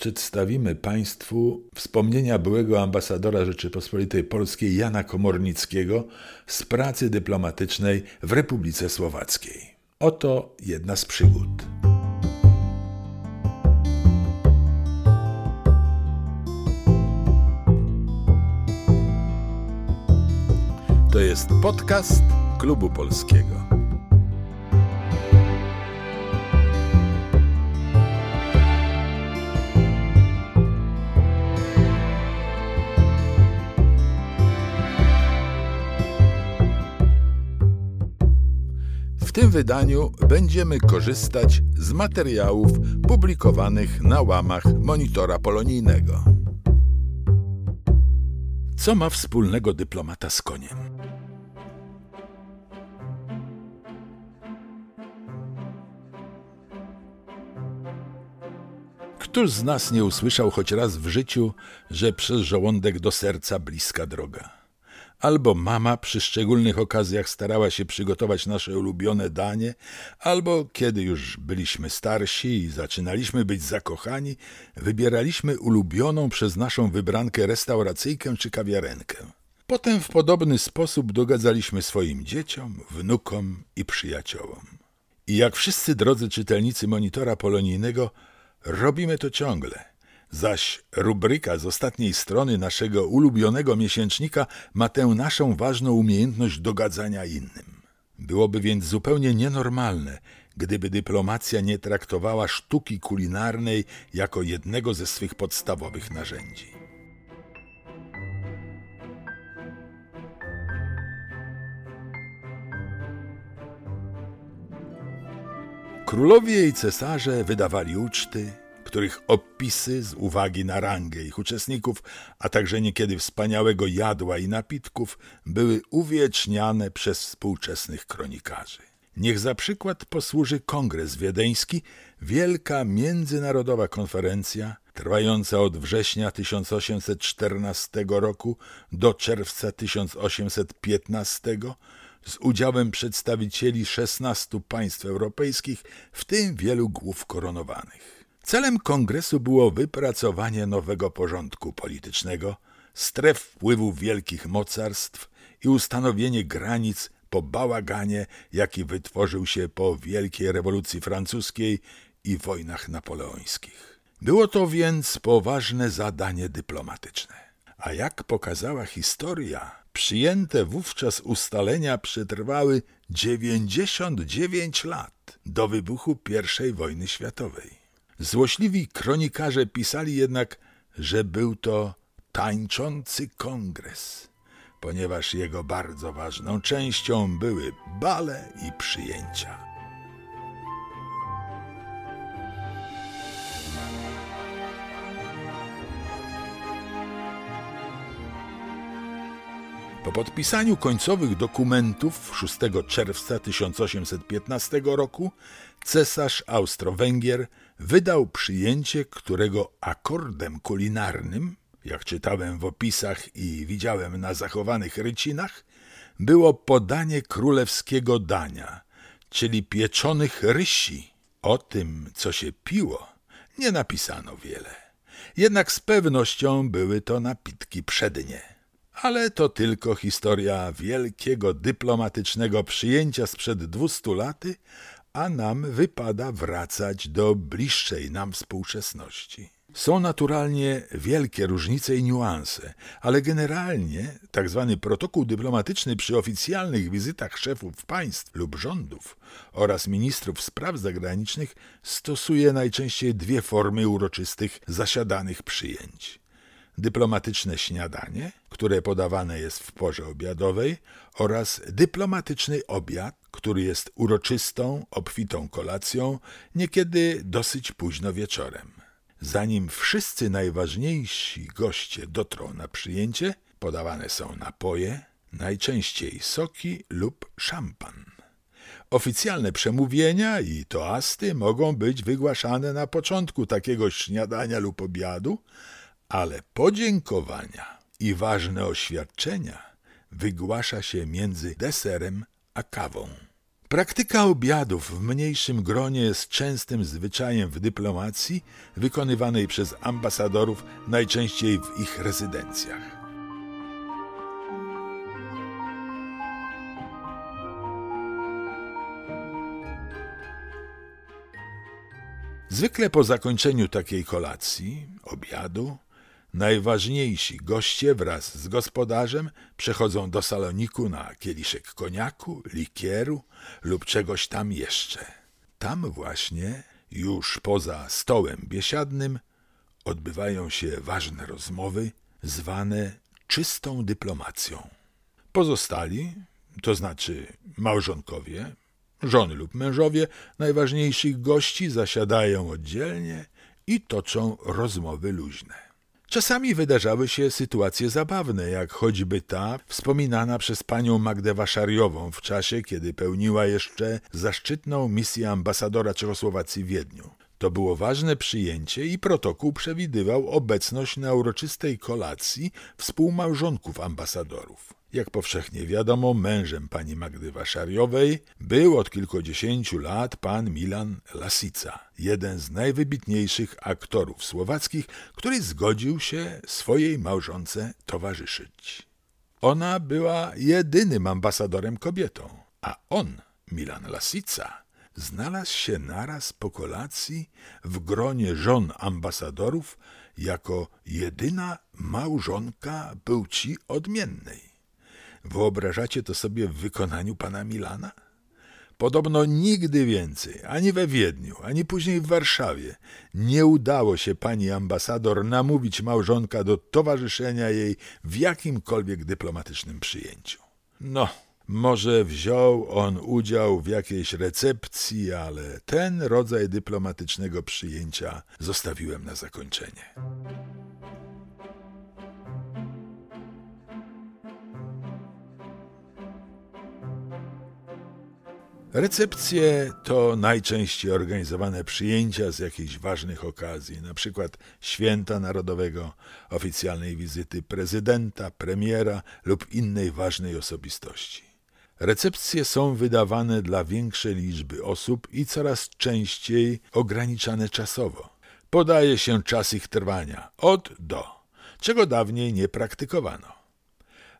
przedstawimy Państwu wspomnienia byłego ambasadora Rzeczypospolitej Polskiej Jana Komornickiego z pracy dyplomatycznej w Republice Słowackiej. Oto jedna z przygód. To jest podcast Klubu Polskiego. W tym wydaniu będziemy korzystać z materiałów publikowanych na łamach monitora polonijnego. Co ma wspólnego dyplomata z koniem? Któż z nas nie usłyszał choć raz w życiu, że przez żołądek do serca bliska droga? Albo mama przy szczególnych okazjach starała się przygotować nasze ulubione danie, albo kiedy już byliśmy starsi i zaczynaliśmy być zakochani, wybieraliśmy ulubioną przez naszą wybrankę restauracyjkę czy kawiarenkę. Potem w podobny sposób dogadzaliśmy swoim dzieciom, wnukom i przyjaciołom. I jak wszyscy drodzy czytelnicy monitora polonijnego, robimy to ciągle – zaś rubryka z ostatniej strony naszego ulubionego miesięcznika ma tę naszą ważną umiejętność dogadzania innym. Byłoby więc zupełnie nienormalne, gdyby dyplomacja nie traktowała sztuki kulinarnej jako jednego ze swych podstawowych narzędzi. Królowie i cesarze wydawali uczty, których opisy z uwagi na rangę ich uczestników, a także niekiedy wspaniałego jadła i napitków były uwieczniane przez współczesnych kronikarzy. Niech za przykład posłuży Kongres Wiedeński, wielka międzynarodowa konferencja trwająca od września 1814 roku do czerwca 1815 z udziałem przedstawicieli 16 państw europejskich, w tym wielu głów koronowanych. Celem kongresu było wypracowanie nowego porządku politycznego, stref wpływu wielkich mocarstw i ustanowienie granic po bałaganie, jaki wytworzył się po Wielkiej Rewolucji Francuskiej i wojnach napoleońskich. Było to więc poważne zadanie dyplomatyczne. A jak pokazała historia, przyjęte wówczas ustalenia przetrwały 99 lat do wybuchu I wojny światowej. Złośliwi kronikarze pisali jednak, że był to tańczący kongres, ponieważ jego bardzo ważną częścią były bale i przyjęcia. Po podpisaniu końcowych dokumentów 6 czerwca 1815 roku cesarz Austro-Węgier wydał przyjęcie, którego akordem kulinarnym, jak czytałem w opisach i widziałem na zachowanych rycinach, było podanie królewskiego dania, czyli pieczonych rysi. O tym, co się piło, nie napisano wiele. Jednak z pewnością były to napitki przednie. Ale to tylko historia wielkiego dyplomatycznego przyjęcia sprzed dwustu laty, a nam wypada wracać do bliższej nam współczesności. Są naturalnie wielkie różnice i niuanse, ale generalnie tzw. Tak protokół dyplomatyczny przy oficjalnych wizytach szefów państw lub rządów oraz ministrów spraw zagranicznych stosuje najczęściej dwie formy uroczystych zasiadanych przyjęć dyplomatyczne śniadanie, które podawane jest w porze obiadowej, oraz dyplomatyczny obiad, który jest uroczystą, obfitą kolacją, niekiedy dosyć późno wieczorem. Zanim wszyscy najważniejsi goście dotrą na przyjęcie, podawane są napoje, najczęściej soki lub szampan. Oficjalne przemówienia i toasty mogą być wygłaszane na początku takiego śniadania lub obiadu, ale podziękowania i ważne oświadczenia wygłasza się między deserem a kawą. Praktyka obiadów w mniejszym gronie jest częstym zwyczajem w dyplomacji, wykonywanej przez ambasadorów najczęściej w ich rezydencjach. Zwykle po zakończeniu takiej kolacji, obiadu, najważniejsi goście wraz z gospodarzem przechodzą do saloniku na kieliszek koniaku, likieru lub czegoś tam jeszcze. Tam właśnie, już poza stołem biesiadnym, odbywają się ważne rozmowy, zwane czystą dyplomacją. Pozostali, to znaczy małżonkowie, Żony lub mężowie najważniejszych gości zasiadają oddzielnie i toczą rozmowy luźne. Czasami wydarzały się sytuacje zabawne, jak choćby ta wspominana przez panią Magdę Waszariową w czasie, kiedy pełniła jeszcze zaszczytną misję ambasadora Czechosłowacji w Wiedniu. To było ważne przyjęcie i protokół przewidywał obecność na uroczystej kolacji współmałżonków ambasadorów. Jak powszechnie wiadomo, mężem pani Magdy Waszariowej był od kilkudziesięciu lat pan Milan Lasica, jeden z najwybitniejszych aktorów słowackich, który zgodził się swojej małżonce towarzyszyć. Ona była jedynym ambasadorem kobietą, a on, Milan Lasica, znalazł się naraz po kolacji w gronie żon ambasadorów jako jedyna małżonka płci odmiennej. Wyobrażacie to sobie w wykonaniu pana Milana? Podobno nigdy więcej, ani we Wiedniu, ani później w Warszawie, nie udało się pani ambasador namówić małżonka do towarzyszenia jej w jakimkolwiek dyplomatycznym przyjęciu. No, może wziął on udział w jakiejś recepcji, ale ten rodzaj dyplomatycznego przyjęcia zostawiłem na zakończenie. Recepcje to najczęściej organizowane przyjęcia z jakichś ważnych okazji, np. święta narodowego, oficjalnej wizyty prezydenta, premiera lub innej ważnej osobistości. Recepcje są wydawane dla większej liczby osób i coraz częściej ograniczane czasowo. Podaje się czas ich trwania od do, czego dawniej nie praktykowano.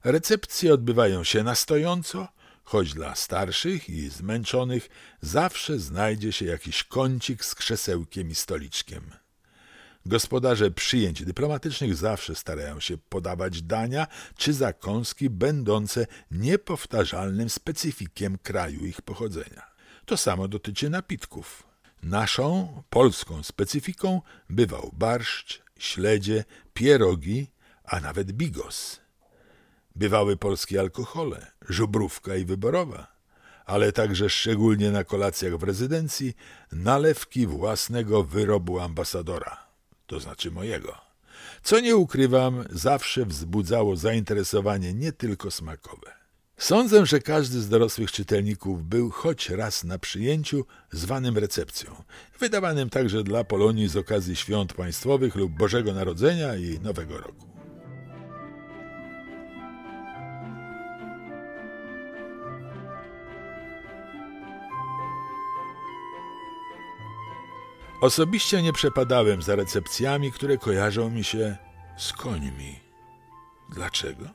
Recepcje odbywają się na stojąco choć dla starszych i zmęczonych zawsze znajdzie się jakiś kącik z krzesełkiem i stoliczkiem. Gospodarze przyjęć dyplomatycznych zawsze starają się podawać dania czy zakąski będące niepowtarzalnym specyfikiem kraju ich pochodzenia. To samo dotyczy napitków. Naszą, polską specyfiką bywał barszcz, śledzie, pierogi, a nawet bigos. Bywały polskie alkohole, żubrówka i wyborowa, ale także szczególnie na kolacjach w rezydencji nalewki własnego wyrobu ambasadora, to znaczy mojego. Co nie ukrywam, zawsze wzbudzało zainteresowanie nie tylko smakowe. Sądzę, że każdy z dorosłych czytelników był choć raz na przyjęciu zwanym recepcją, wydawanym także dla Polonii z okazji świąt państwowych lub Bożego Narodzenia i Nowego Roku. Osobiście nie przepadałem za recepcjami, które kojarzą mi się z końmi. Dlaczego?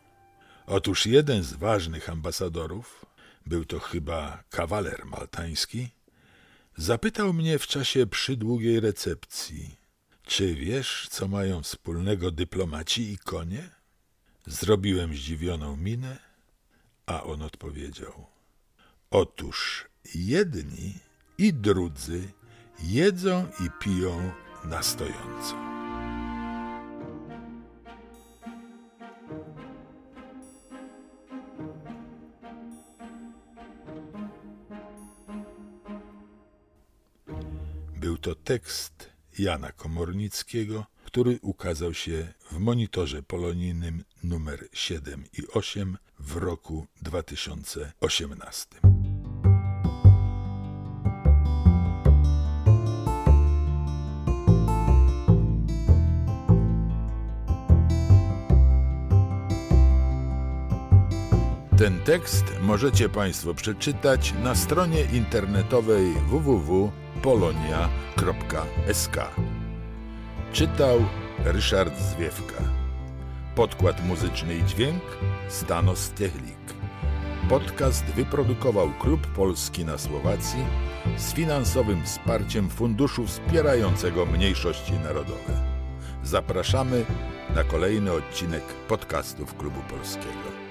Otóż jeden z ważnych ambasadorów, był to chyba kawaler maltański, zapytał mnie w czasie przydługiej recepcji, czy wiesz, co mają wspólnego dyplomaci i konie? Zrobiłem zdziwioną minę, a on odpowiedział: Otóż jedni i drudzy jedzą i piją na stojąco. Był to tekst Jana Komornickiego, który ukazał się w monitorze polonijnym numer 7 i 8 w roku 2018. Ten tekst możecie Państwo przeczytać na stronie internetowej www.polonia.sk. Czytał Ryszard Zwiewka. Podkład muzyczny i dźwięk Stanos Techlik. Podcast wyprodukował Klub Polski na Słowacji z finansowym wsparciem Funduszu Wspierającego Mniejszości Narodowe. Zapraszamy na kolejny odcinek podcastów Klubu Polskiego.